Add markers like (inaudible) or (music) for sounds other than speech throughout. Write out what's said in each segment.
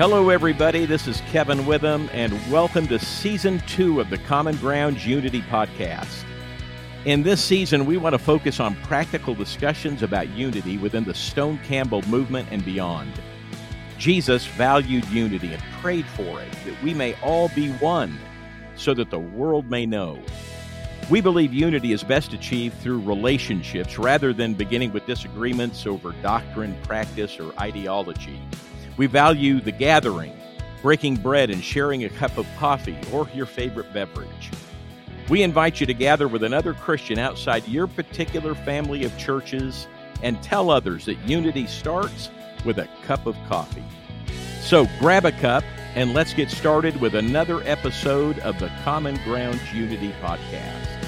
Hello, everybody. This is Kevin Witham, and welcome to season two of the Common Ground Unity podcast. In this season, we want to focus on practical discussions about unity within the Stone Campbell movement and beyond. Jesus valued unity and prayed for it, that we may all be one, so that the world may know. We believe unity is best achieved through relationships rather than beginning with disagreements over doctrine, practice, or ideology. We value the gathering, breaking bread and sharing a cup of coffee or your favorite beverage. We invite you to gather with another Christian outside your particular family of churches and tell others that unity starts with a cup of coffee. So grab a cup and let's get started with another episode of the Common Ground Unity Podcast.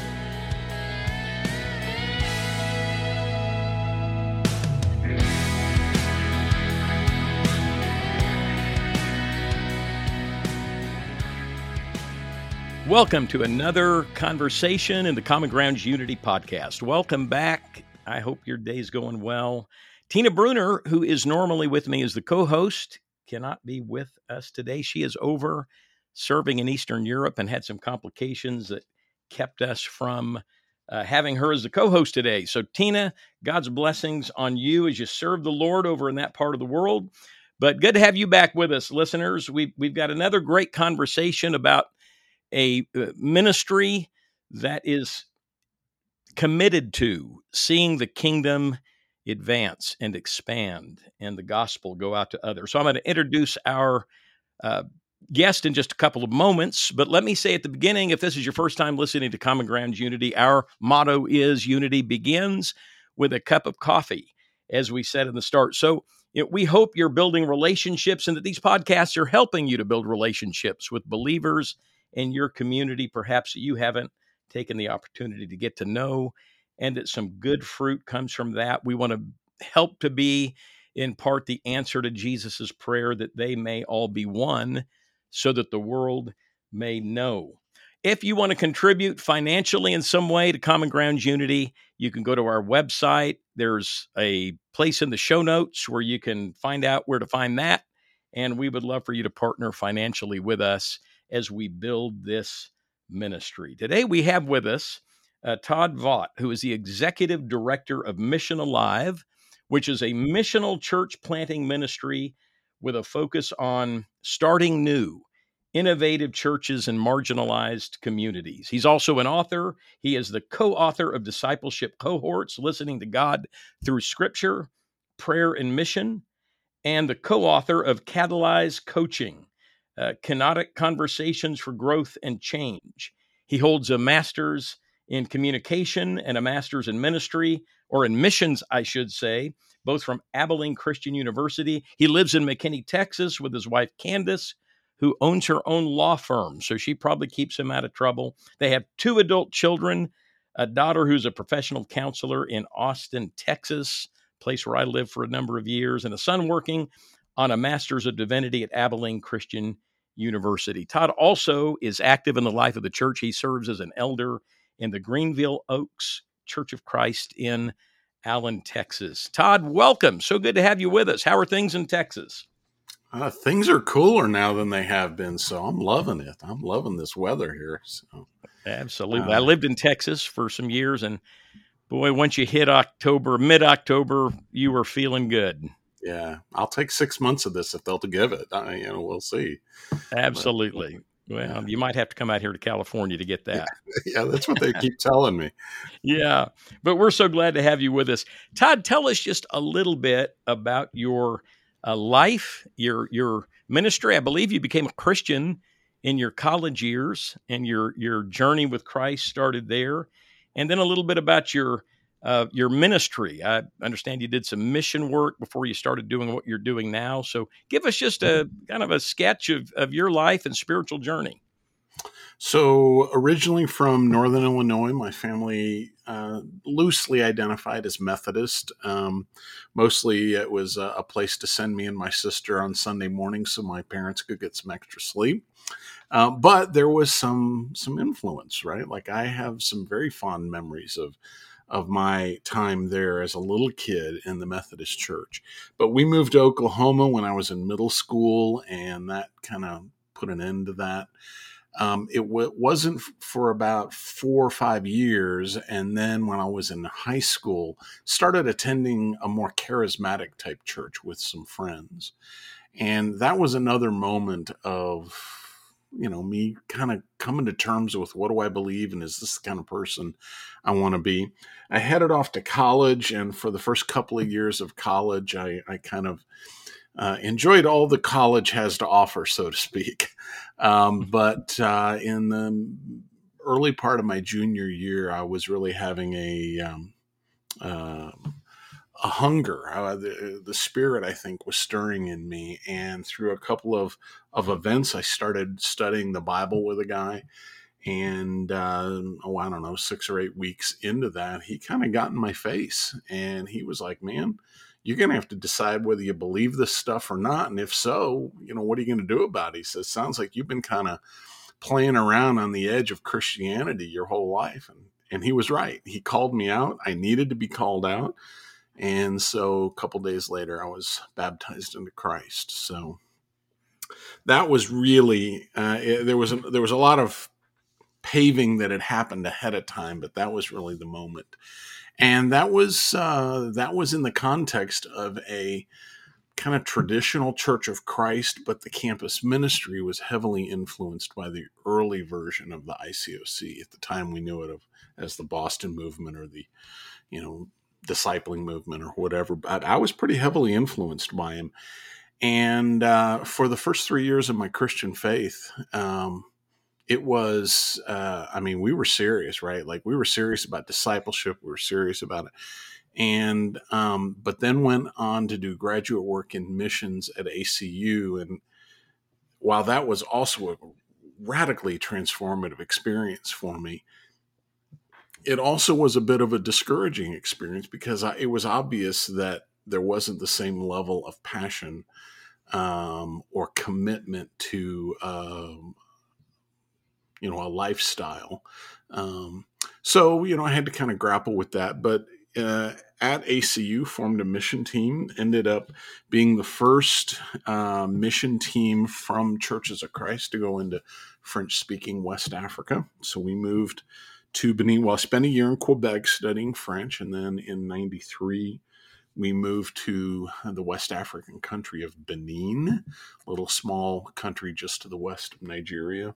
Welcome to another conversation in the Common Grounds Unity podcast. Welcome back. I hope your day's going well. Tina Bruner, who is normally with me as the co host, cannot be with us today. She is over serving in Eastern Europe and had some complications that kept us from uh, having her as the co host today. So, Tina, God's blessings on you as you serve the Lord over in that part of the world. But good to have you back with us, listeners. We've, we've got another great conversation about a uh, ministry that is committed to seeing the kingdom advance and expand and the gospel go out to others. So I'm going to introduce our uh, guest in just a couple of moments, but let me say at the beginning if this is your first time listening to Common Ground Unity, our motto is Unity begins with a cup of coffee, as we said in the start. So you know, we hope you're building relationships and that these podcasts are helping you to build relationships with believers in your community, perhaps that you haven't taken the opportunity to get to know and that some good fruit comes from that. We want to help to be, in part, the answer to Jesus's prayer that they may all be one so that the world may know. If you want to contribute financially in some way to Common Grounds Unity, you can go to our website. There's a place in the show notes where you can find out where to find that. And we would love for you to partner financially with us as we build this ministry. Today we have with us uh, Todd Vaught, who is the executive director of Mission Alive, which is a missional church planting ministry with a focus on starting new, innovative churches in marginalized communities. He's also an author. He is the co author of Discipleship Cohorts, Listening to God Through Scripture, Prayer and Mission, and the co author of Catalyze Coaching uh, Kenotic Conversations for Growth and Change. He holds a master's in communication and a master's in ministry, or in missions, I should say, both from Abilene Christian University. He lives in McKinney, Texas, with his wife, Candace, who owns her own law firm. So she probably keeps him out of trouble. They have two adult children a daughter who's a professional counselor in Austin, Texas, place where I lived for a number of years, and a son working on a Master's of Divinity at Abilene Christian University. Todd also is active in the life of the church. He serves as an elder in the Greenville Oaks Church of Christ in Allen, Texas. Todd, welcome. So good to have you with us. How are things in Texas? Uh, things are cooler now than they have been, so I'm loving it. I'm loving this weather here. So. Absolutely. Uh, I lived in Texas for some years, and boy, once you hit October, mid October, you were feeling good. Yeah, I'll take six months of this if they'll give it. I, you know, we'll see. Absolutely. But, well, yeah. you might have to come out here to California to get that. (laughs) yeah, that's what they keep telling me. (laughs) Yeah, but we're so glad to have you with us, Todd. Tell us just a little bit about your uh, life, your your ministry. I believe you became a Christian in your college years, and your your journey with Christ started there, and then a little bit about your uh, your ministry. I understand you did some mission work before you started doing what you're doing now. So give us just a kind of a sketch of, of your life and spiritual journey. So, originally from Northern Illinois, my family uh, loosely identified as Methodist. Um, mostly it was a, a, place to send me and my sister on Sunday morning so my parents could get some extra sleep. Uh, but there was some some influence, right? Like I have some very fond memories of of my time there as a little kid in the Methodist Church. But we moved to Oklahoma when I was in middle school, and that kind of put an end to that. Um, it w- wasn't for about four or five years, and then when I was in high school, started attending a more charismatic type church with some friends, and that was another moment of you know me kind of coming to terms with what do i believe and is this the kind of person i want to be. I headed off to college and for the first couple of years of college i, I kind of uh, enjoyed all the college has to offer so to speak. Um, but uh, in the early part of my junior year i was really having a um, uh, a hunger. Uh, the, the spirit, I think, was stirring in me. And through a couple of, of events, I started studying the Bible with a guy. And uh, oh, I don't know, six or eight weeks into that, he kind of got in my face and he was like, Man, you're going to have to decide whether you believe this stuff or not. And if so, you know, what are you going to do about it? He says, Sounds like you've been kind of playing around on the edge of Christianity your whole life. And, and he was right. He called me out. I needed to be called out. And so a couple days later, I was baptized into Christ. So that was really uh, it, there was a, there was a lot of paving that had happened ahead of time, but that was really the moment. And that was uh, that was in the context of a kind of traditional Church of Christ, but the campus ministry was heavily influenced by the early version of the ICOC. At the time, we knew it of, as the Boston movement or the, you know, discipling movement or whatever, but I was pretty heavily influenced by him. And uh, for the first three years of my Christian faith, um, it was, uh, I mean, we were serious, right? Like we were serious about discipleship, we were serious about it. And, um, but then went on to do graduate work in missions at ACU. And while that was also a radically transformative experience for me, it also was a bit of a discouraging experience because I, it was obvious that there wasn't the same level of passion um, or commitment to um, you know a lifestyle. Um, so you know I had to kind of grapple with that, but. Uh, at ACU, formed a mission team. Ended up being the first uh, mission team from Churches of Christ to go into French-speaking West Africa. So we moved to Benin. Well, I spent a year in Quebec studying French, and then in '93 we moved to the West African country of Benin, a little small country just to the west of Nigeria,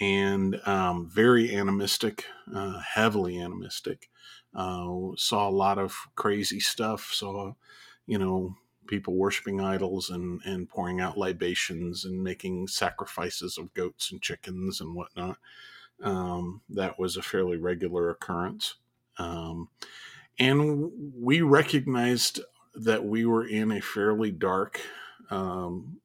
and um, very animistic, uh, heavily animistic. Uh, saw a lot of crazy stuff. Saw, you know, people worshiping idols and and pouring out libations and making sacrifices of goats and chickens and whatnot. Um, that was a fairly regular occurrence. Um, and we recognized that we were in a fairly dark, um,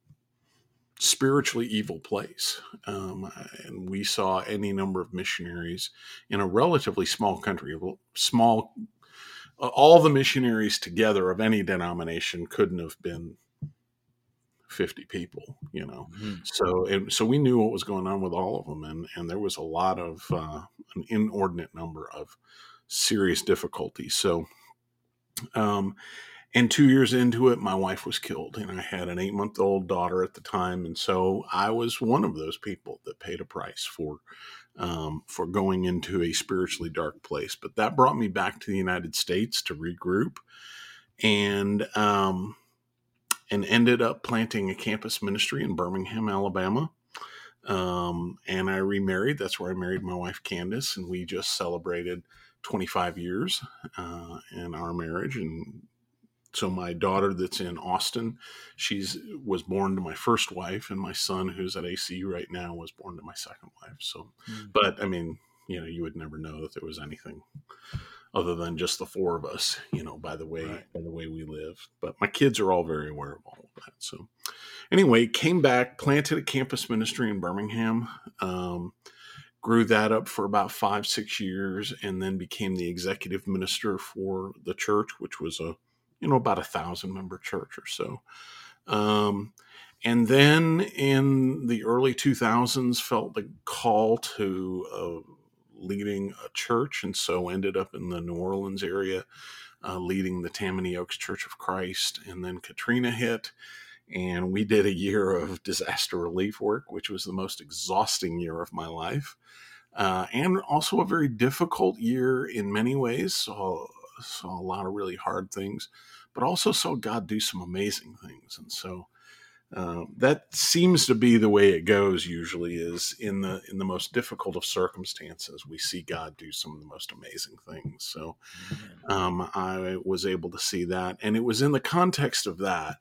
spiritually evil place. Um, and we saw any number of missionaries in a relatively small country, small, all the missionaries together of any denomination couldn't have been 50 people, you know. Mm-hmm. So and so we knew what was going on with all of them and and there was a lot of uh, an inordinate number of serious difficulties. So um and 2 years into it my wife was killed and I had an 8-month-old daughter at the time and so I was one of those people that paid a price for um, for going into a spiritually dark place. But that brought me back to the United States to regroup. And um, and ended up planting a campus ministry in Birmingham, Alabama. Um, and I remarried. That's where I married my wife, Candace, and we just celebrated 25 years uh, in our marriage. And so my daughter, that's in Austin, she's was born to my first wife, and my son, who's at ACU right now, was born to my second wife. So, mm-hmm. but I mean, you know, you would never know that there was anything other than just the four of us, you know, by the way, right. by the way we live. But my kids are all very aware of all of that. So anyway, came back, planted a campus ministry in Birmingham, um, grew that up for about five, six years, and then became the executive minister for the church, which was a, you know, about a thousand member church or so. Um, and then in the early 2000s, felt the call to uh, leading a church, and so ended up in the New Orleans area, uh, leading the Tammany Oaks Church of Christ. And then Katrina hit, and we did a year of (laughs) disaster relief work, which was the most exhausting year of my life. Uh, and also a very difficult year in many ways. Saw, saw a lot of really hard things, but also saw God do some amazing things. And so uh, that seems to be the way it goes usually is in the in the most difficult of circumstances we see god do some of the most amazing things. So um, i was able to see that. And it was in the context of that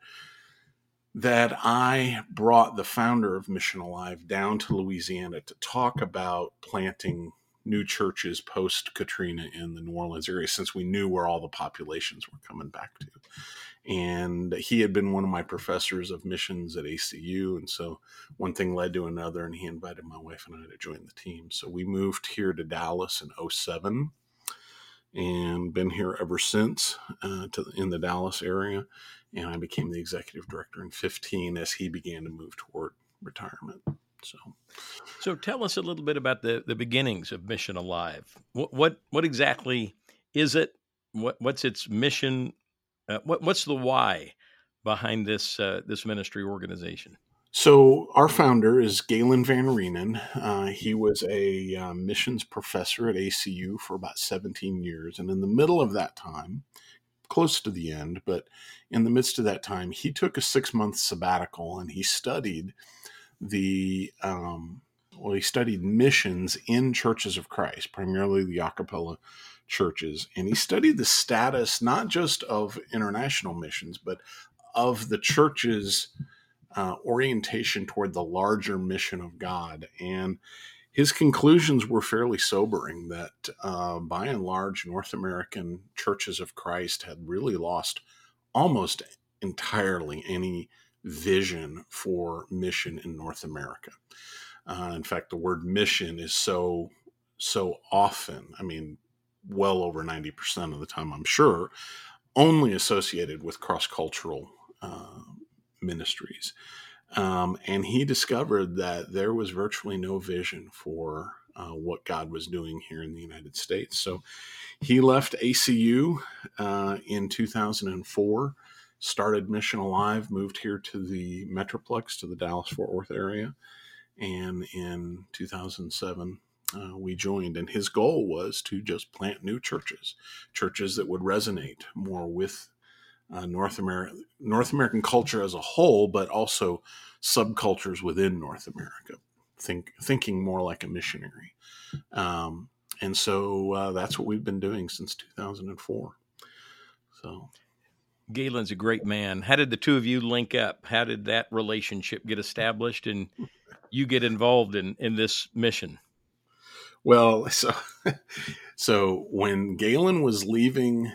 that i brought the founder of mission alive down to louisiana to talk about planting new churches post katrina in the new orleans area since we knew where all the populations were coming back to and he had been one of my professors of missions at ACU. And so one thing led to another, and he invited my wife and I to join the team. So we moved here to Dallas in 07 and been here ever since uh, to, in the Dallas area. And I became the executive director in 15 as he began to move toward retirement. So, so tell us a little bit about the, the beginnings of Mission Alive. What, what, what exactly is it? What, what's its mission? Uh, what, what's the why behind this uh, this ministry organization? So our founder is Gailyn Van Rheenen. Uh, he was a uh, missions professor at ACU for about 17 years, and in the middle of that time, close to the end, but in the midst of that time, he took a six month sabbatical and he studied the um, well, he studied missions in churches of Christ, primarily the a cappella churches. And he studied the status not just of international missions, but of the church's uh, orientation toward the larger mission of God. And his conclusions were fairly sobering that uh, by and large, North American churches of Christ had really lost almost entirely any vision for mission in North America. Uh, in fact, the word mission is so so often. I mean, well over 90% of the time, I'm sure, only associated with cross cultural uh, ministries. Um, and he discovered that there was virtually no vision for uh, what God was doing here in the United States. So he left ACU uh, in 2004, started Mission Alive, moved here to the Metroplex, to the Dallas Fort Worth area. And in 2007, uh, we joined. And his goal was to just plant new churches, churches that would resonate more with uh, North America, North American culture as a whole, but also subcultures within North America. Think thinking more like a missionary, um, and so uh, that's what we've been doing since 2004. So. Gailyn's a great man. How did the two of you link up? How did that relationship get established and you get involved in, in this mission? Well, so (laughs) so when Gailyn was leaving,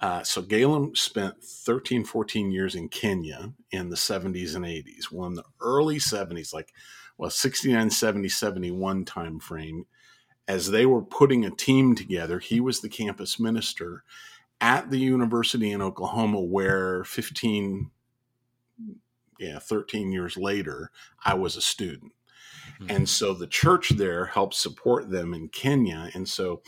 uh, so Gailyn spent 13, 14 years in Kenya in the 70s and 80s. Well, in the early 70s, like well, 69, 70, 71 time frame, as they were putting a team together, he was the campus minister at the university in Oklahoma, where 15, yeah, 13 years later, I was a student. Mm-hmm. And so the church there helped support them in Kenya. And so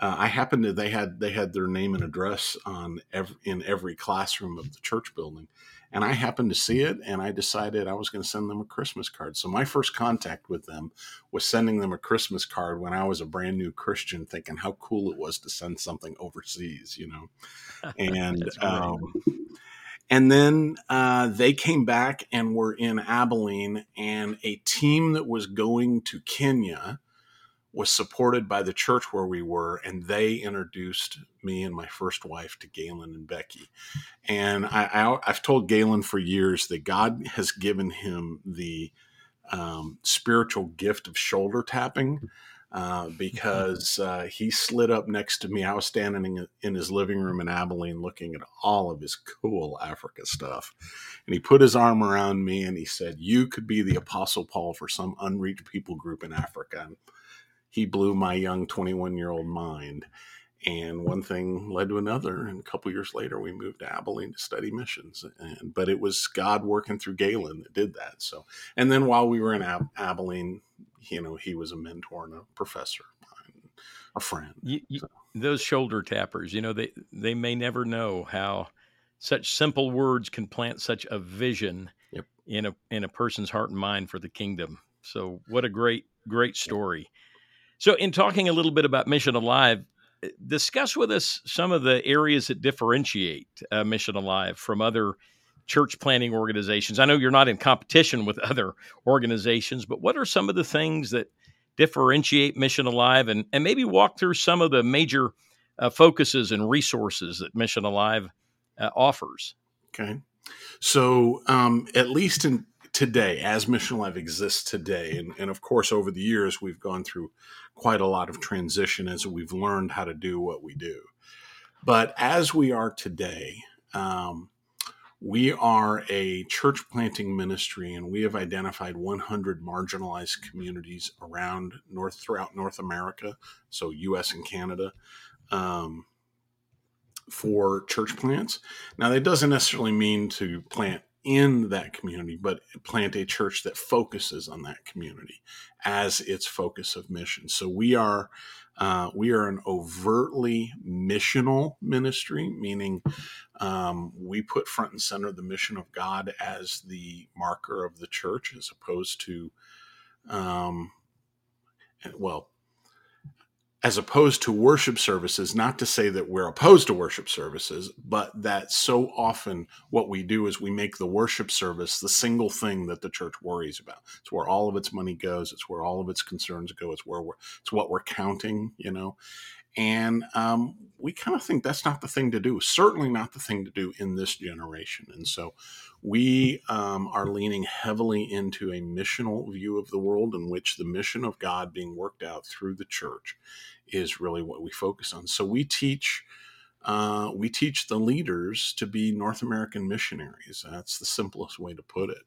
uh, I happened to they had they had their name and address on every, in every classroom of the church building, and I happened to see it, and I decided I was going to send them a Christmas card. So my first contact with them was sending them a Christmas card when I was a brand new Christian, thinking how cool it was to send something overseas, you know, (laughs) and. um, and then uh, they came back and were in Abilene, and a team that was going to Kenya was supported by the church where we were, and they introduced me and my first wife to Gailyn and Becky. And I, have told Gailyn for years that God has given him the um, spiritual gift of shoulder tapping uh, because uh, he slid up next to me. I was standing in, in, his living room in Abilene looking at all of his cool Africa stuff. And he put his arm around me and he said, You could be the Apostle Paul for some unreached people group in Africa. And he blew my young 21 year old mind. And one thing led to another, and a couple years later, we moved to Abilene to study missions. And but it was God working through Gailyn that did that. So, and then while we were in Ab- Abilene, you know, he was a mentor and a professor a friend. You, you, so. Those shoulder tappers, you know, they they may never know how such simple words can plant such a vision yep. in a in a person's heart and mind for the kingdom. So, what a great great story. So, in talking a little bit about Mission Alive, discuss with us some of the areas that differentiate uh, Mission Alive from other church planting organizations. I know you're not in competition with (laughs) other organizations, but what are some of the things that differentiate Mission Alive and, and maybe walk through some of the major uh, focuses and resources that Mission Alive uh, offers? Okay. So, um, at least in today, as Mission Alive exists today, and, and of course, over the years, we've gone through quite a lot of transition as we've learned how to do what we do. But as we are today, um, we are a church planting ministry, and we have identified 100 marginalized communities around North throughout North America, so U.S. and Canada, um, for church plants. Now, that doesn't necessarily mean to plant in that community, but plant a church that focuses on that community as its focus of mission. So we are uh, we are an overtly missional ministry, meaning um, we put front and center the mission of God as the marker of the church, as opposed to, um, well, as opposed to worship services, not to say that we're opposed to worship services, but that so often what we do is we make the worship service the single thing that the church worries about. It's where all of its money goes. It's where all of its concerns go. It's where we're, it's what we're counting, you know. And um, we kind of think that's not the thing to do, certainly not the thing to do in this generation. And so we um, are leaning heavily into a missional view of the world in which the mission of God being worked out through the church is really what we focus on. So we teach. Uh, we teach the leaders to be North American missionaries. That's the simplest way to put it.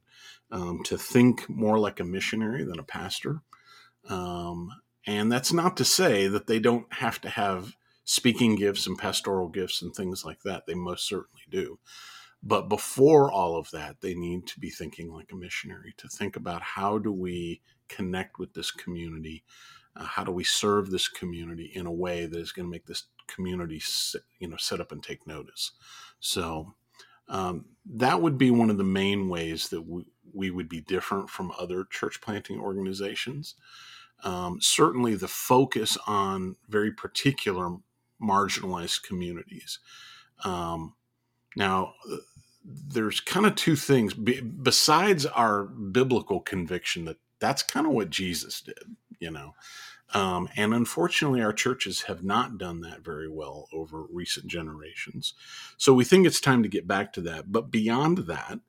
Um, to think more like a missionary than a pastor, um, and that's not to say that they don't have to have speaking gifts and pastoral gifts and things like that. They most certainly do. But before all of that, they need to be thinking like a missionary to think about how do we connect with this community? Uh, how do we serve this community in a way that is going to make this community, sit, you know, set up and take notice? So um, that would be one of the main ways that we, we would be different from other church planting organizations um, certainly the focus on very particular marginalized communities. Um, now, uh, there's kind of two things Be- besides our biblical conviction that that's kind of what Jesus did, you know. Um, and unfortunately, our churches have not done that very well over recent generations. So we think it's time to get back to that. But beyond that,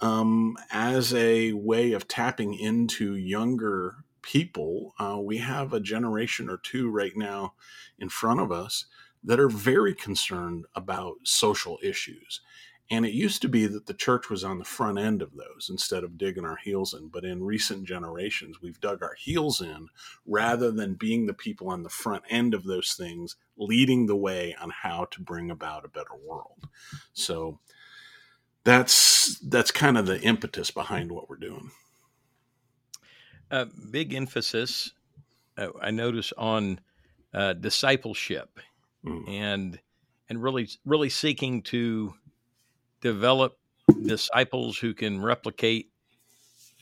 um, as a way of tapping into younger people, uh, we have a generation or two right now in front of us that are very concerned about social issues. And it used to be that the church was on the front end of those instead of digging our heels in. But in recent generations, we've dug our heels in rather than being the people on the front end of those things, leading the way on how to bring about a better world. So that's that's kind of the impetus behind what we're doing a big emphasis uh, I notice on uh, discipleship mm. and and really really seeking to develop disciples who can replicate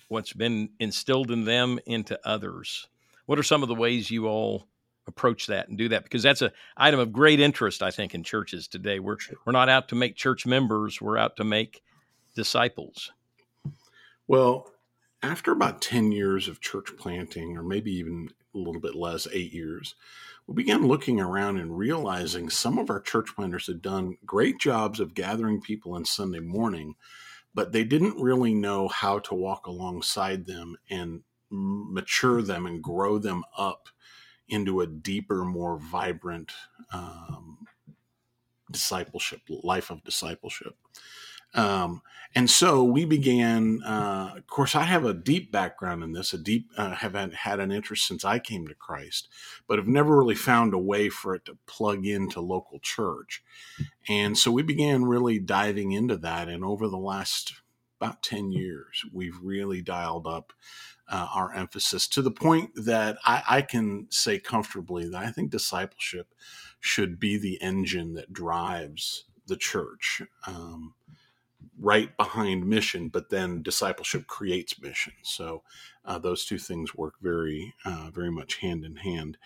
what's been instilled in them into others. What are some of the ways you all approach that and do that? Because that's a item of great interest, I think, in churches today. We're we're not out to make church members; we're out to make disciples. Well, after about 10 years of church planting, or maybe even a little bit less, eight years, we began looking around and realizing some of our church planters had done great jobs of gathering people on Sunday morning, but they didn't really know how to walk alongside them and mature them and grow them up into a deeper, more vibrant um, discipleship, life of discipleship. Um, and so we began. Uh, of course, I have a deep background in this. A deep uh, have had an interest since I came to Christ, but have never really found a way for it to plug into local church. And so we began really diving into that. And over the last about ten years, we've really dialed up uh, our emphasis to the point that I, I, can say comfortably that I think discipleship should be the engine that drives the church. Um, right behind mission, but then discipleship creates mission. So uh, those two things work very, uh, very much hand in hand.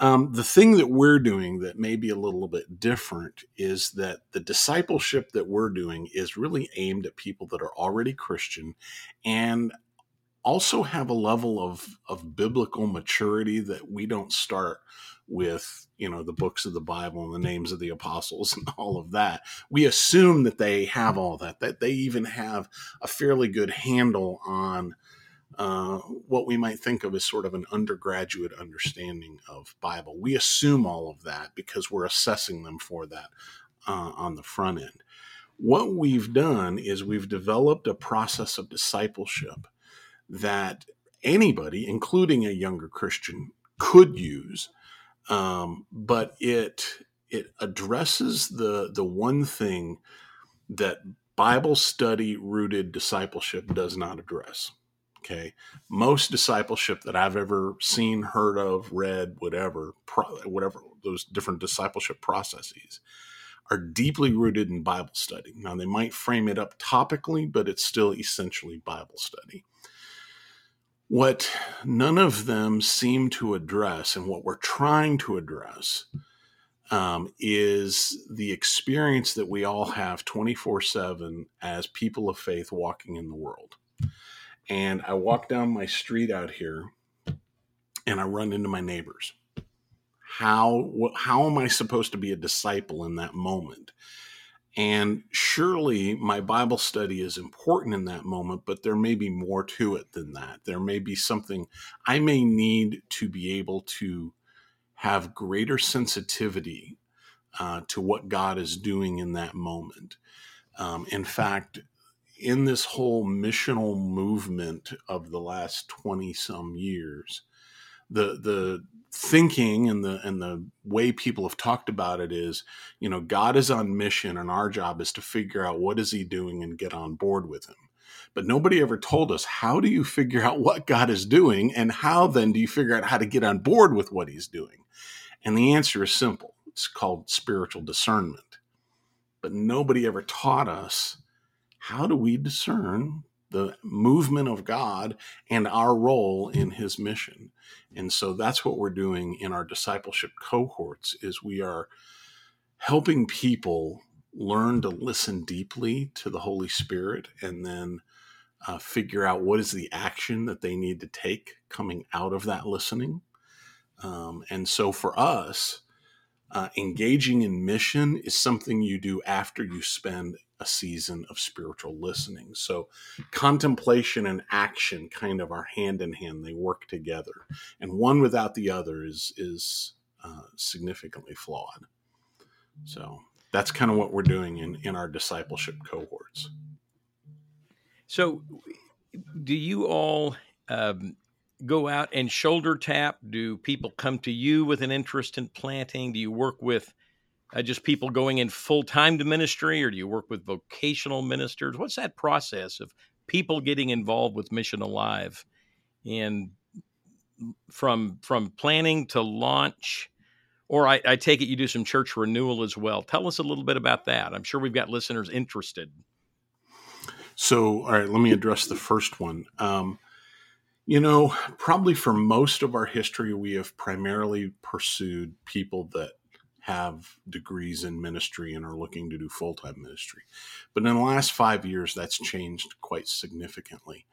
Um, the thing that we're doing that may be a little bit different is that the discipleship that we're doing is really aimed at people that are already Christian and also have a level of, of biblical maturity that we don't start with you know the books of the bible and the names of the apostles (laughs) and all of that. We assume that they have all that that they even have a fairly good handle on uh, what we might think of as sort of an undergraduate understanding of bible. We assume all of that because we're assessing them for that uh, on the front end. What we've done is we've developed a process of discipleship that anybody including a younger christian could use um, but it it addresses the the one thing that Bible study rooted discipleship does not address. Okay, most discipleship that I've ever seen, heard of, read, whatever, pro- whatever those different discipleship processes are deeply rooted in Bible study. Now they might frame it up topically, but it's still essentially Bible study. What none of them seem to address, and what we're trying to address, um, is the experience that we all have 24 7 as people of faith walking in the world. And I walk down my street out here and I run into my neighbors. How, how am I supposed to be a disciple in that moment? And surely my Bible study is important in that moment, but there may be more to it than that. There may be something I may need to be able to have greater sensitivity uh, to what God is doing in that moment. Um, in fact, in this whole missional movement of the last 20 some years, the, the thinking and the and the way people have talked about it is you know god is on mission and our job is to figure out what is he doing and get on board with him. But nobody ever told us how do you figure out what god is doing and how then do you figure out how to get on board with what he's doing? And the answer is simple. It's called spiritual discernment. But nobody ever taught us how do we discern the movement of God and our role in his mission. And so that's what we're doing in our discipleship cohorts is we are helping people learn to listen deeply to the Holy Spirit and then uh, figure out what is the action that they need to take coming out of that listening. Um, and so for us, uh, engaging in mission is something you do after you spend a season of spiritual listening. So, contemplation and action kind of are hand in hand; they work together, and one without the other is is uh, significantly flawed. So, that's kind of what we're doing in in our discipleship cohorts. So, do you all um, go out and shoulder tap? Do people come to you with an interest in planting? Do you work with uh, just people going in full time to ministry, or do you work with vocational ministers? What's that process of people getting involved with Mission Alive, and from from planning to launch? Or I, I take it you do some church renewal as well. Tell us a little bit about that. I'm sure we've got listeners interested. So, all right, let me address the first one. Um, you know, probably for most of our history, we have primarily pursued people that have degrees in ministry and are looking to do full time ministry. But in the last five years, that's changed quite significantly.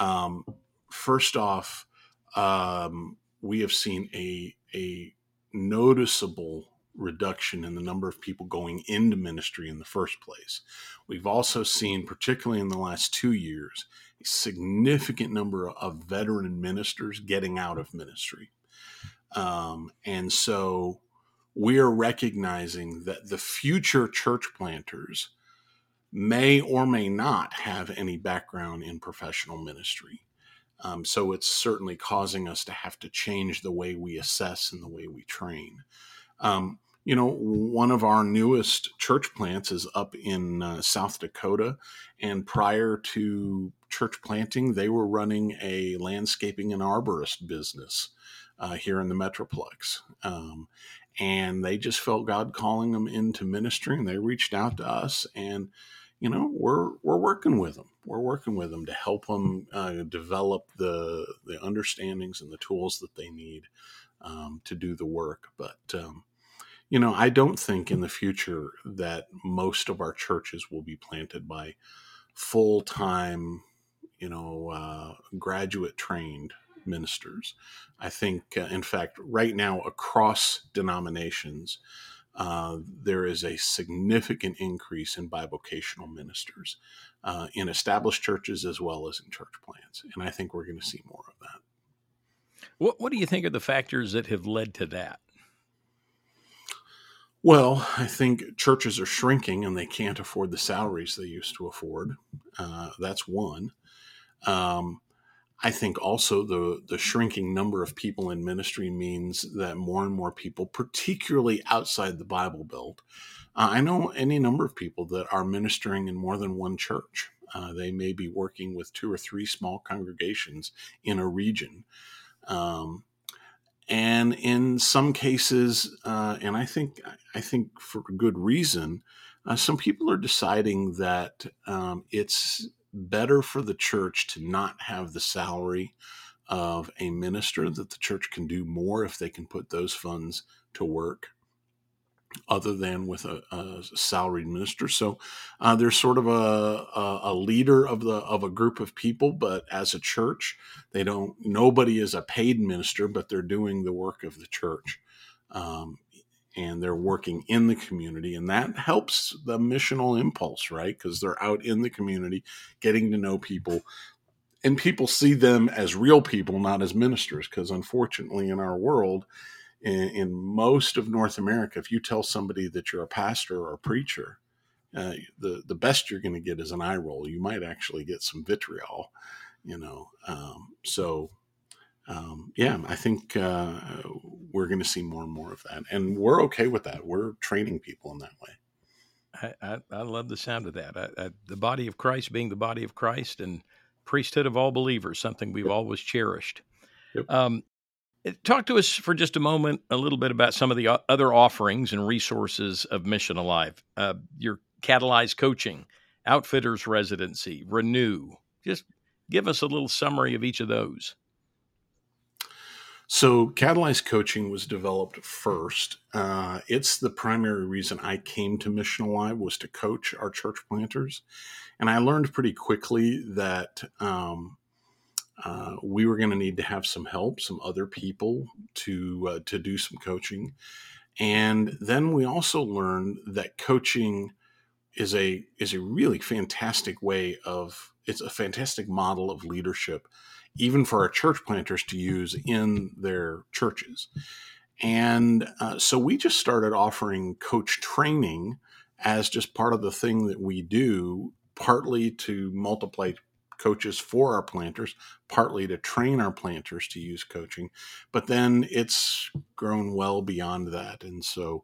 Um, first off, um, we have seen a, a noticeable reduction in the number of people going into ministry in the first place. We've also seen, particularly in the last two years, a significant number of veteran ministers getting out of ministry. Um, and so we are recognizing that the future church planters may or may not have any background in professional ministry. Um, so it's certainly causing us to have to change the way we assess and the way we train. Um, you know, one of our newest church plants is up in uh, South Dakota. And prior to church planting, they were running a landscaping and arborist business uh, here in the Metroplex. Um, and they just felt God calling them into ministry, and they reached out to us, and you know we're we're working with them. We're working with them to help them uh, develop the the understandings and the tools that they need um, to do the work. But um, you know, I don't think in the future that most of our churches will be planted by full time, you know, uh, graduate trained ministers. I think, uh, in fact, right now across denominations, uh, there is a significant increase in bivocational ministers uh, in established churches as well as in church plants. And I think we're going to see more of that. What, what do you think are the factors that have led to that? Well, I think churches are shrinking and they can't afford the salaries they used to afford. Uh, that's one. Um, I think also the the shrinking number of people in ministry means that more and more people, particularly outside the Bible Belt, uh, I know any number of people that are ministering in more than one church. Uh, they may be working with two or three small congregations in a region. Um, and in some cases, uh, and I think I think for good reason, uh, some people are deciding that um, it's better for the church to not have the salary of a minister, that the church can do more if they can put those funds to work other than with a, a salaried minister. So uh, there's sort of a, a, a, leader of the of a group of people, but as a church, they don't. Nobody is a paid minister, but they're doing the work of the church. Um, and they're working in the community and that helps the missional impulse right? Because they're out in the community getting to know people and people see them as real people not as ministers because unfortunately in our world in, in, most of north america if you tell somebody that you're a pastor or a preacher uh, the the best you're going to get is an eye roll. You might actually get some vitriol you know um, so um, yeah, I think uh, we're going to see more and more of that, and we're okay with that. We're training people in that way. I, I, I love the sound of that. I, the body of Christ being the body of Christ and priesthood of all believers, something we've yep. always cherished. Yep. Um, eh, talk to us for just a moment, a little bit about some of the other offerings and resources of Mission Alive. Uh, your catalyzed coaching, outfitters residency, renew. Just give us a little summary of each of those. So, Catalyzed Coaching was developed first. Uh, it's the primary reason I came to Mission Alive was to coach our church planters, and I learned pretty quickly that um, uh, we were going to need to have some help, some other people to uh, to do some coaching, and then we also learned that coaching is a is a really fantastic way of it's a fantastic model of leadership even for our church planters to use in their churches. And uh, so we just started offering coach training as just part of the thing that we do, partly to multiply coaches for our planters, partly to train our planters to use coaching. But then it's grown well beyond that. And so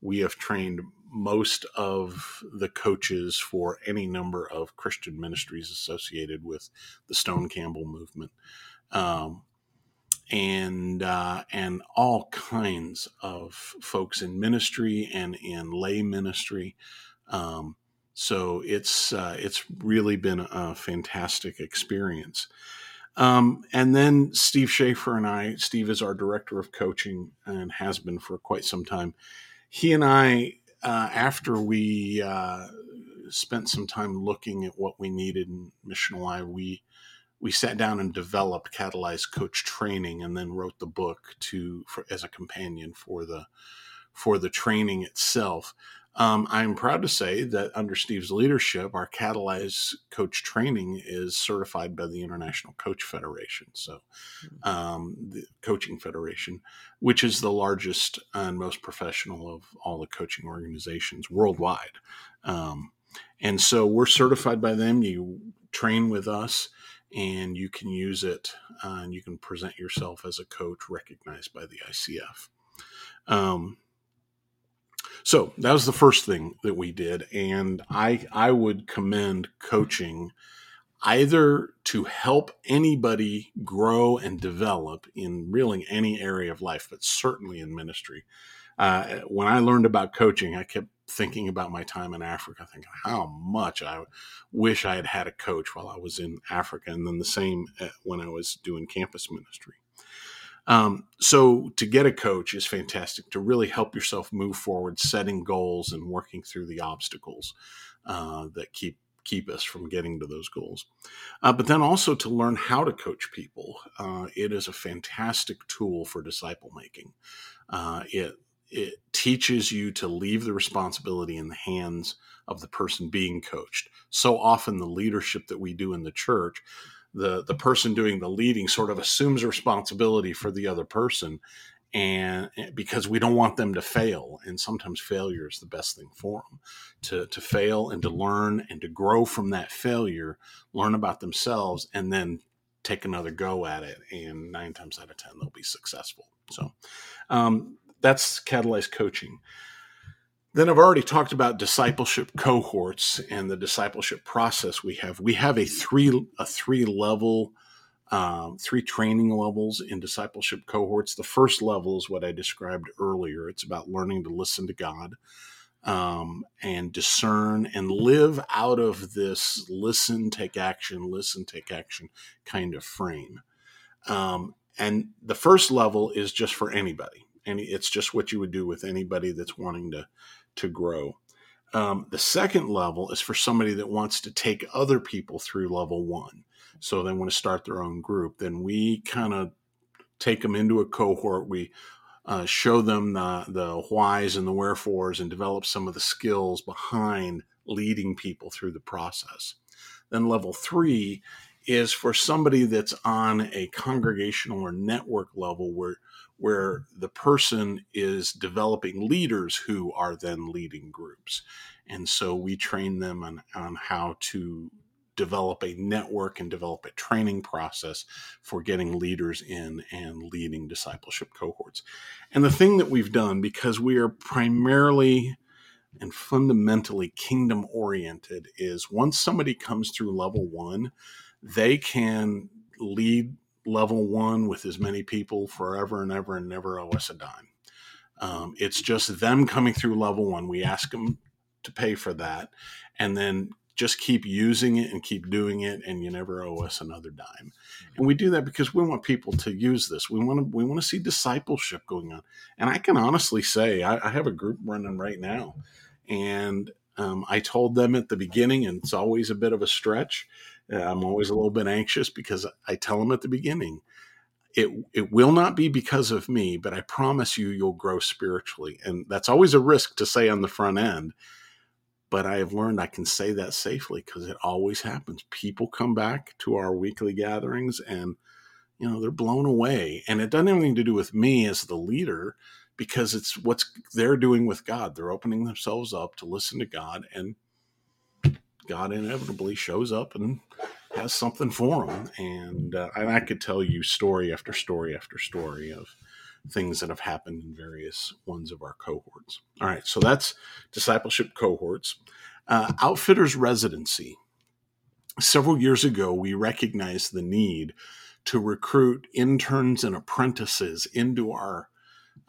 we have trained most of the coaches for any number of Christian ministries associated with the Stone Campbell movement. Um, and uh, and all kinds of folks in ministry and in lay ministry. Um, so it's uh, it's really been a fantastic experience. Um, and then Steve Schaefer and I, Steve is our director of coaching and has been for quite some time. He and I uh, after we uh, spent some time looking at what we needed in Mission Alive, we we sat down and developed catalyzed coach training, and then wrote the book to for, as a companion for the for the training itself. Um, I'm proud to say that under Steve's leadership, our Catalyze Coach training is certified by the International Coach Federation, so hmm. um, the Coaching Federation, which is the largest and most professional of all the coaching organizations worldwide. Um, and so we're certified by them. You train with us, and you can use it, uh, and you can present yourself as a coach recognized by the ICF. So that was the first thing that we did, and I I would commend coaching. either to help anybody grow and develop in really any area of life, but certainly in ministry. Uh, when I learned about coaching, I kept thinking about my time in Africa, thinking how much I wish I had had a coach while I was in Africa, and then the same uh, when I was doing campus ministry. Um, so to get a coach is fantastic to really help yourself move forward, setting goals and working through the obstacles uh, that keep keep us from getting to those goals. Uh, but then also to learn how to coach people. Uh, it is a fantastic tool for disciple making. Uh, it it teaches you to leave the responsibility in the hands of the person being coached. So often, the leadership that we do in the church, the the person doing the leading sort of assumes responsibility for the other person, and because we don't want them to fail, and sometimes failure is the best thing for them to to fail and to learn and to grow from that failure, learn about themselves, and then take another go at it. And nine times out of ten, they'll be successful. So. Um, that's catalyzed coaching. Then I've already talked about discipleship cohorts and the discipleship process we have. We have a three a three level, um, three training levels in discipleship cohorts. The first level is what I described earlier. It's about learning to listen to God um, and discern and live out of this listen, take action, listen, take action kind of frame. Um, and the first level is just for anybody any it's just what you would do with anybody that's wanting to to grow. Um, the second level is for somebody that wants to take other people through level one. So they want to start their own group. Then we kind of take them into a cohort. We uh, show them the, the whys and the wherefores and develop some of the skills behind leading people through the process. Then level three is for somebody that's on a congregational or network level where where the person is developing leaders who are then leading groups. And so we train them on, on how to develop a network and develop a training process for getting leaders in and leading discipleship cohorts. And the thing that we've done, because we are primarily and fundamentally kingdom oriented, is once somebody comes through level one, they can lead level one with as many people forever and ever and never owe us a dime. Um, it's just them coming through level one. We ask them to pay for that and then just keep using it and keep doing it and you never owe us another dime and we do that because we want people to use this we want to we want to see discipleship going on and i can honestly say i, I have a group running right now and um, i told them at the beginning and it's always a bit of a stretch Uh, I'm always a little bit anxious because I tell them at the beginning, it it will not be because of me, but I promise you you'll grow spiritually. And that's always a risk to say on the front end. But I have learned I can say that safely because it always happens. People come back to our weekly gatherings and you know they're blown away. And it doesn't have anything to do with me as the leader because it's what's they're doing with God. They're opening themselves up to listen to God and God inevitably shows up and has something for them. And, uh, and I could tell you story after story after story of things that have happened in various ones of our cohorts. All right, so that's discipleship cohorts. Uh, outfitters residency. Several years ago, we recognized the need to recruit interns and apprentices into our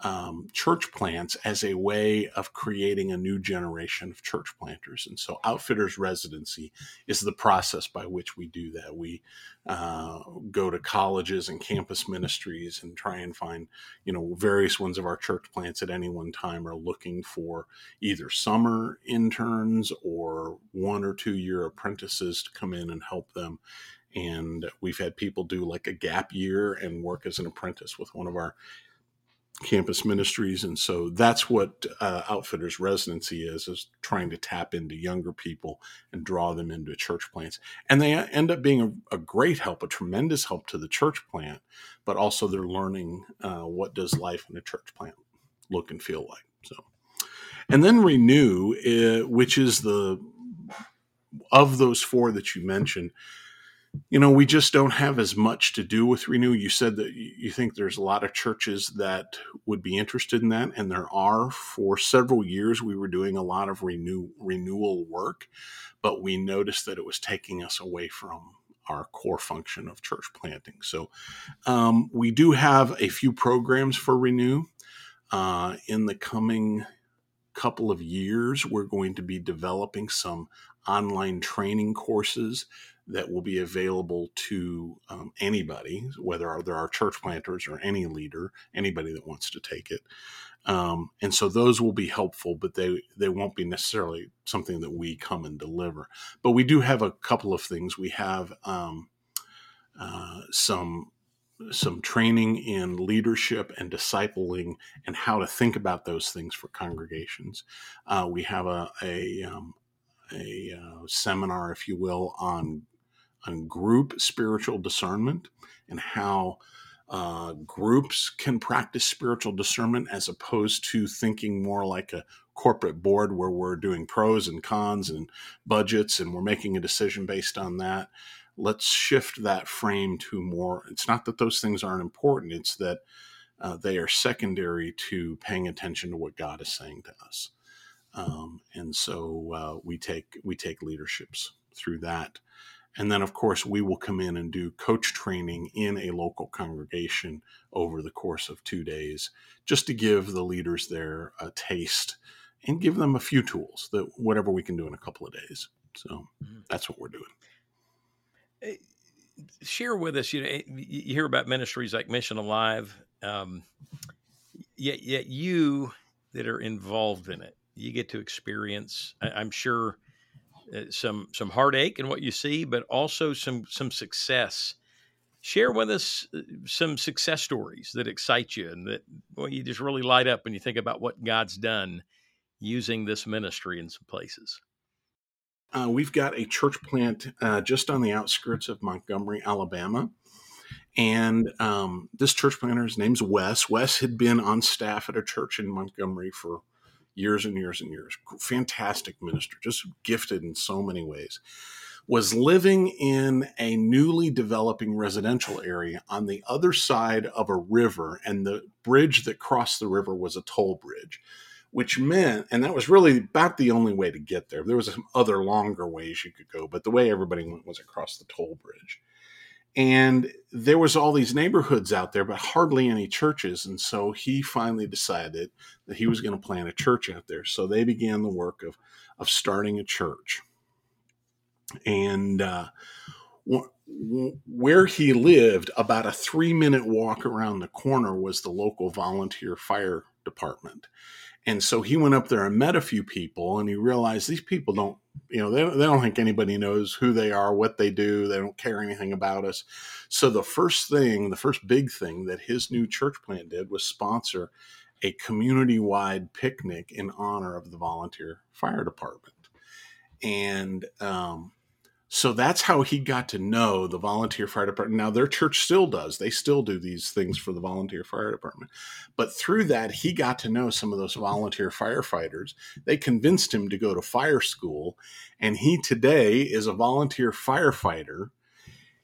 um, church plants as a way of creating a new generation of church planters. And so, outfitters residency is the process by which we do that. We uh, go to colleges and campus ministries and try and find, you know, various ones of our church plants at any one time are looking for either summer interns or one or two year apprentices to come in and help them and we've had people do like a gap year and work as an apprentice with one of our campus ministries and so that's what uh, outfitters residency is is trying to tap into younger people and draw them into church plants. And they end up being a, a great help a tremendous help to the church plant but also they're learning uh, what does life in a church plant look and feel like so. And then renew uh, which is the of those four that you mentioned you know, we just don't have as much to do with Renew. You said that you think there's a lot of churches that would be interested in that, and there are. For several years, we were doing a lot of renew renewal work, but we noticed that it was taking us away from our core function of church planting. So um, we do have a few programs for Renew. Uh, in the coming couple of years, we're going to be developing some online training courses that will be available to um, anybody, whether there are church planters or any leader, anybody that wants to take it. Um, and so those will be helpful, but they they won't be necessarily something that we come and deliver. But we do have a couple of things. We have um, uh, some some training in leadership and discipling and how to think about those things for congregations. Uh, we have a a, um, a uh, seminar, if you will, on on group spiritual discernment and how uh, groups can practice spiritual discernment as opposed to thinking more like a corporate board where we're doing pros and cons and budgets and we're making a decision based on that. Let's shift that frame to more. It's not that those things aren't important, it's that uh, they are secondary to paying attention to what God is saying to us. Um, and so uh, we take we take leaderships through that and then, of course, we will come in and do coach training in a local congregation over the course of two days, just to give the leaders there a taste and give them a few tools that whatever we can do in a couple of days. So mm-hmm. that's what we're doing. Eh, share with us, you know, you hear about ministries like Mission Alive, um, yet, yet you that are involved in it, you get to experience, I'm sure uh, some some heartache in what you see, but also some some success. Share with us uh, some success stories that excite you and that well, you just really light up when you think about what God's done using this ministry in some places. Uh, we've got a church plant uh, just on the outskirts of Montgomery, Alabama. And um, this church planter's name's Wes. Wes had been on staff at a church in Montgomery for years and years and years. Fantastic minister, just gifted in so many ways. Was living in a newly developing residential area on the other side of a river, and the bridge that crossed the river was a toll bridge, which meant, and that was really about the only way to get there. There was some other longer ways you could go, but the way everybody went was across the toll bridge and there was all these neighborhoods out there but hardly any churches. And so he finally decided that he was going to plant a church out there. So they began the work of of starting a church. And uh, where he lived about a three minute walk around the corner was the local volunteer fire department and so he went up there and met a few people and he realized these people don't you know they, they don't think anybody knows who they are what they do they don't care anything about us. So the first thing the first big thing that his new church plant did was sponsor a community-wide picnic in honor of the volunteer fire department. And um, so that's how he got to know the volunteer fire department. Now, their church still does, they still do these things for the volunteer fire department. But through that, he got to know some of those volunteer firefighters. They convinced him to go to fire school, and he today is a volunteer firefighter.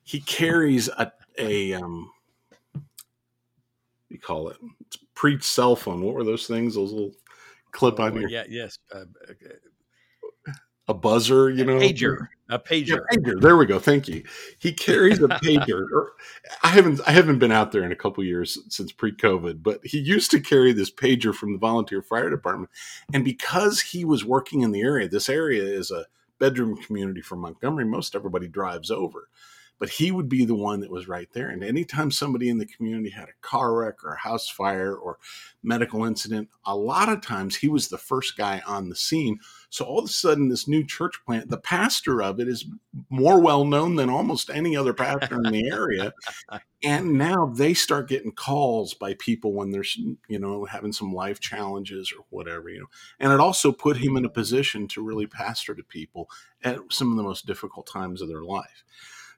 He carries a, a um, you call it? It's pre cell phone. What were those things? Those little clip on oh, your yeah yes uh, a buzzer, you know, pager, a pager. Yeah, pager. There we go. Thank you. He carries a (laughs) pager. Er, I haven't I haven't been out there in a couple years since pre-COVID, but he used to carry this pager from the volunteer fire department, and because he was working in the area, this area is a bedroom community for Montgomery. Most everybody drives over but he would be the one that was right there. And anytime somebody in the community had a car wreck or a house fire or medical incident, a lot of times he was the first guy on the scene. So all of a sudden, this new church plant, the pastor of it is more well known than almost any other pastor in the area. And now they start getting calls by people when they're, you know, having some life challenges or whatever, you know. And it also put him in a position to really pastor to people at some of the most difficult times of their life.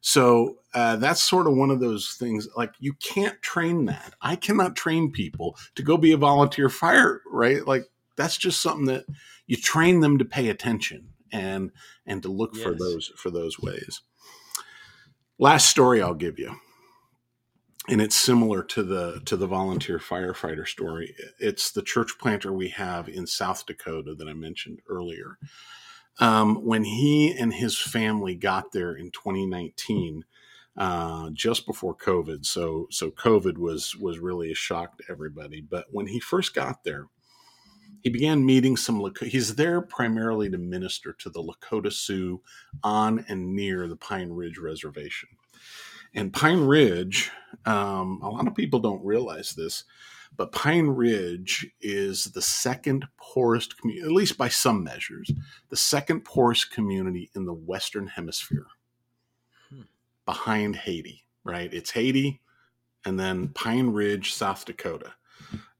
So uh, that's sort of one of those things. Like you can't train that. I cannot train people to go be a volunteer fire. Right? Like that's just something that you train them to pay attention and and to look yes. for those for those ways. Last story I'll give you and it's similar to the to the volunteer firefighter story it's the church planter we have in south dakota that i mentioned earlier um, when he and his family got there in 2019, uh, just before COVID. So so COVID was was really a shock to everybody. But when he first got there, he began meeting some. Lakota. He's there primarily to minister to the Lakota Sioux on and near the Pine Ridge Reservation. And Pine Ridge, um, a lot of people don't realize this, but Pine Ridge is the second poorest community, at least by some measures, the second poorest community in the Western Hemisphere hmm. behind Haiti, right? It's Haiti and then Pine Ridge, South Dakota.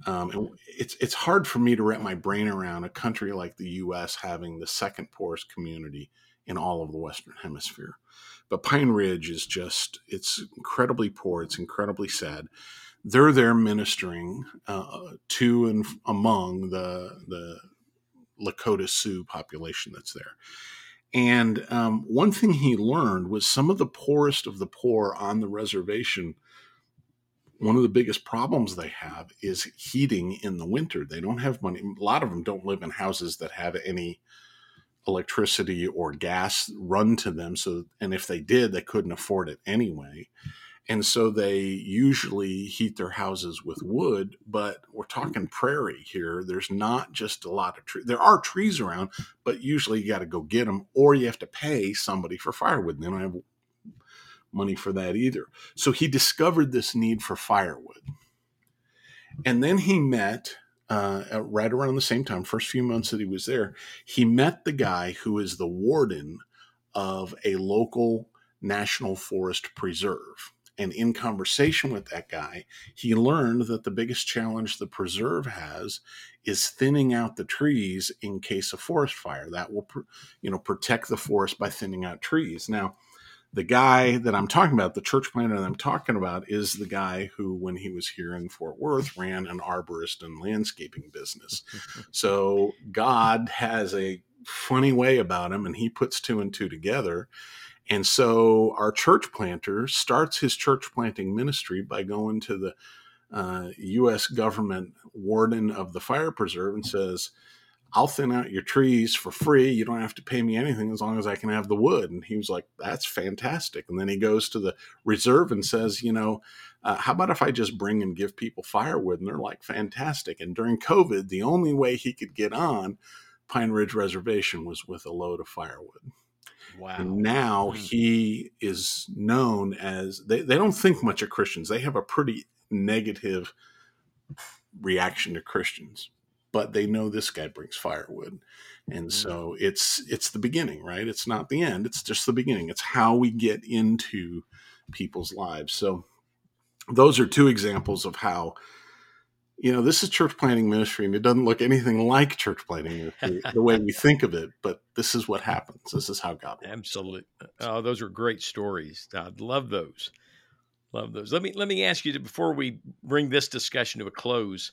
Um, and it's it's hard for me to wrap my brain around a country like the U.S. having the second poorest community in all of the Western Hemisphere. But Pine Ridge is just it's incredibly poor. It's incredibly sad they're there ministering uh, to and among the the Lakota Sioux population that's there. And um, one thing he learned was some of the poorest of the poor on the reservation. One of the biggest problems they have is heating in the winter. They don't have money. A lot of them don't live in houses that have any electricity or gas run to them. So, and if they did, they couldn't afford it anyway and so they usually heat their houses with wood but we're talking prairie here. There's not just a lot of trees there are trees around but usually you got to go get them or you have to pay somebody for firewood. And they don't have money for that either. So he discovered this need for firewood. And then he met uh, right around the same time first few months that he was there he met the guy who is the warden of a local national forest preserve and in conversation with that guy, he learned that the biggest challenge the preserve has is thinning out the trees in case of forest fire. That will, you know, protect the forest by thinning out trees. Now, the guy that I'm talking about, the church planter that I'm talking about, is the guy who, when he was here in Fort Worth, ran an arborist and landscaping business. so God has a funny way about him, and he puts two and two together. And so our church planter starts his church planting ministry by going to the uh, U.S. government warden of the fire preserve and says, I'll thin out your trees for free. You don't have to pay me anything as long as I can have the wood. And he was like, That's fantastic. And then he goes to the reserve and says, You know, uh, how about if I just bring and give people firewood? And they're like, Fantastic. And during COVID, the only way he could get on Pine Ridge Reservation was with a load of firewood. Wow. And now mm. he is known as, they, they don't think much of Christians. They have a pretty negative reaction to Christians, but they know this guy brings firewood. And mm. so it's it's the beginning, right? It's not the end. It's just the beginning. It's how we get into people's lives. So those are two examples of how you know, this is church planting ministry, and it doesn't look anything like church planting the way we think of it. But this is what happens. This is how God works. Absolutely. Oh, those are great stories. I love those. Love those. Let me let me ask you to, before we bring this discussion to a close.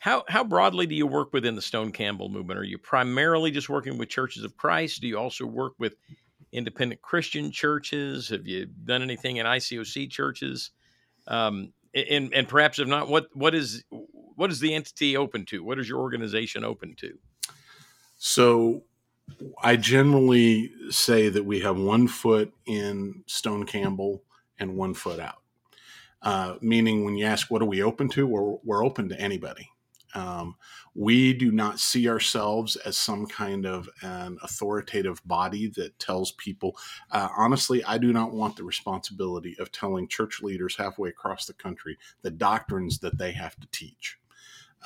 How how broadly do you work within the Stone Campbell movement? Are you primarily just working with churches of Christ? Do you also work with independent Christian churches? Have you done anything in ICOC churches? Um, and and perhaps if not, what what is what is the entity open to? What is your organization open to? So I generally say that we have one foot in Stone Campbell and one foot out. Uh, meaning, when you ask what are we open to, we're, we're open to anybody. Um, we do not see ourselves as some kind of an authoritative body that tells people. Uh, honestly, I do not want the responsibility of telling church leaders halfway across the country the doctrines that they have to teach.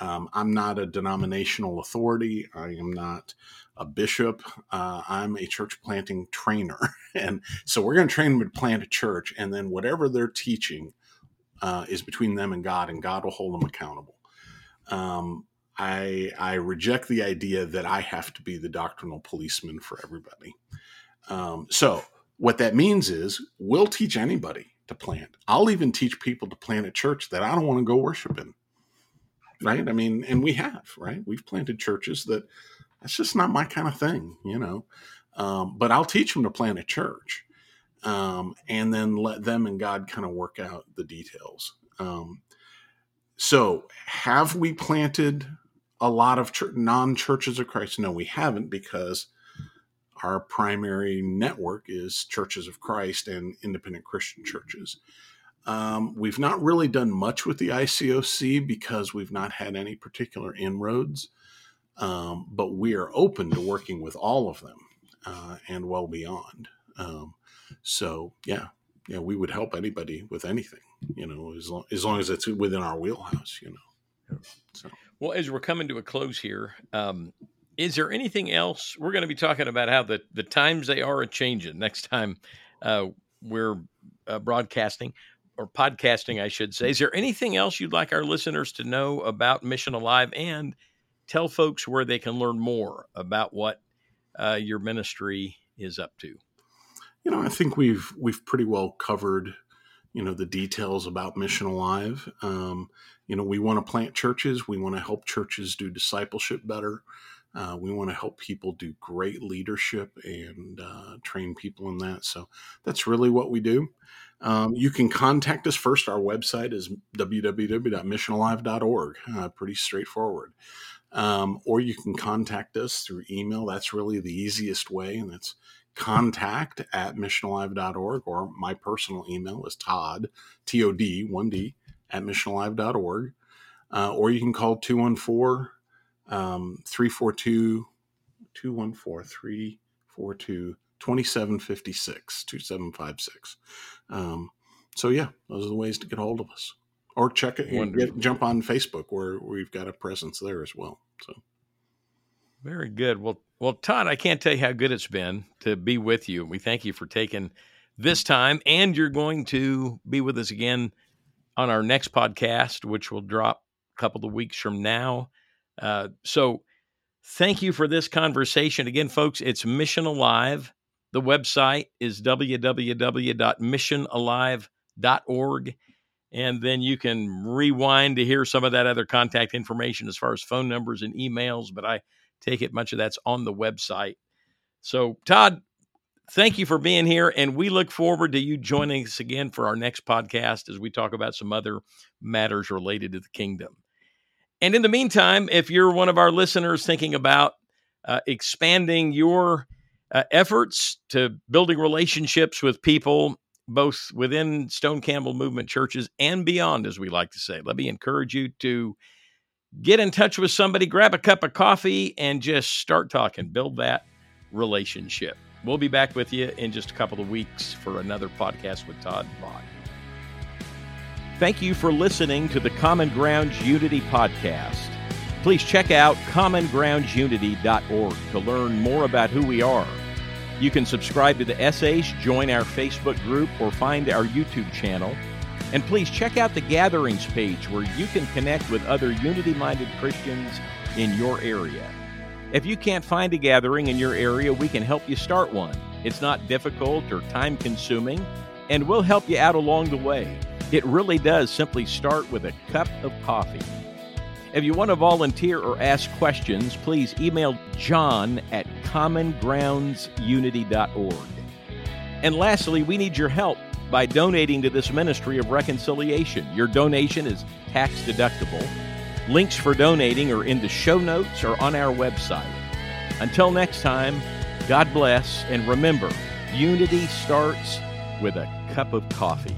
Um, I'm not a denominational authority. I am not a bishop. Uh, I'm a church planting trainer. (laughs) And so we're going to train them to plant a church, and then whatever they're teaching uh, is between them and God, and God will hold them accountable. Um, I, I reject the idea that I have to be the doctrinal policeman for everybody. Um, so, what that means is we'll teach anybody to plant. I'll even teach people to plant a church that I don't want to go worship in right? I mean, and we have, right? We've planted churches that that's just not my kind of thing, you know. Um, but I'll teach them to plant a church, um, and then let them and God kind of work out the details. Um, so, have we planted a lot of church, non churches of Christ? No, we haven't because our primary network is Churches of Christ and independent Christian churches. Um, we've not really done much with the ICOC because we've not had any particular inroads, um, but we are open to working with all of them uh, and well beyond. Um, so, yeah, yeah, we would help anybody with anything, you know, as long as, long as it's within our wheelhouse, you know. So. Well, as we're coming to a close here, um, is there anything else we're going to be talking about how the, the times they are a changing next time uh, we're uh, broadcasting or podcasting, I should say. Is there anything else you'd like our listeners to know about Mission Alive and tell folks where they can learn more about what uh, your ministry is up to? You know, I think we've we've pretty well covered, you know, the details about Mission Alive. Um, you know, we want to plant churches. We want to help churches do discipleship better. Uh, we want to help people do great leadership and uh, train people in that. So that's really what we do. Um, you can contact us first. Our website is www.missionalive.org. Uh, pretty straightforward. Um, or you can contact us through email. That's really the easiest way, and that's contact at missionalive.org. Or my personal email is Todd, T O D, 1D, at missionalive.org. Uh, or you can call 214 um, 342 214 342 2756 2756. Um, so, yeah, those are the ways to get hold of us. Or check it, get, jump on Facebook where we've got a presence there as well. So, very good. Well, well, Todd, I can't tell you how good it's been to be with you. We thank you for taking this time, and you're going to be with us again on our next podcast, which will drop a couple of weeks from now. Uh, so, thank you for this conversation. Again, folks, it's Mission Alive. The website is www.missionalive.org. And then you can rewind to hear some of that other contact information as far as phone numbers and emails. But I take it much of that's on the website. So, Todd, thank you for being here. And we look forward to you joining us again for our next podcast as we talk about some other matters related to the kingdom. And in the meantime, if you're one of our listeners thinking about uh, expanding your uh, efforts to building relationships with people, both within Stone Campbell movement churches and beyond, as we like to say, let me encourage you to get in touch with somebody, grab a cup of coffee, and just start talking, build that relationship. We'll be back with you in just a couple of weeks for another podcast with Todd Vaught. Thank you for listening to the Common Grounds Unity podcast. Please check out commongroundsunity.org to learn more about who we are. You can subscribe to the essays, join our Facebook group, or find our YouTube channel. And please check out the Gatherings page where you can connect with other unity minded Christians in your area. If you can't find a gathering in your area, we can help you start one. It's not difficult or time consuming, and we'll help you out along the way. It really does simply start with a cup of coffee. If you want to volunteer or ask questions, please email john at commongroundsunity.org. And lastly, we need your help by donating to this ministry of reconciliation. Your donation is tax deductible. Links for donating are in the show notes or on our website. Until next time, God bless, and remember, unity starts with a cup of coffee.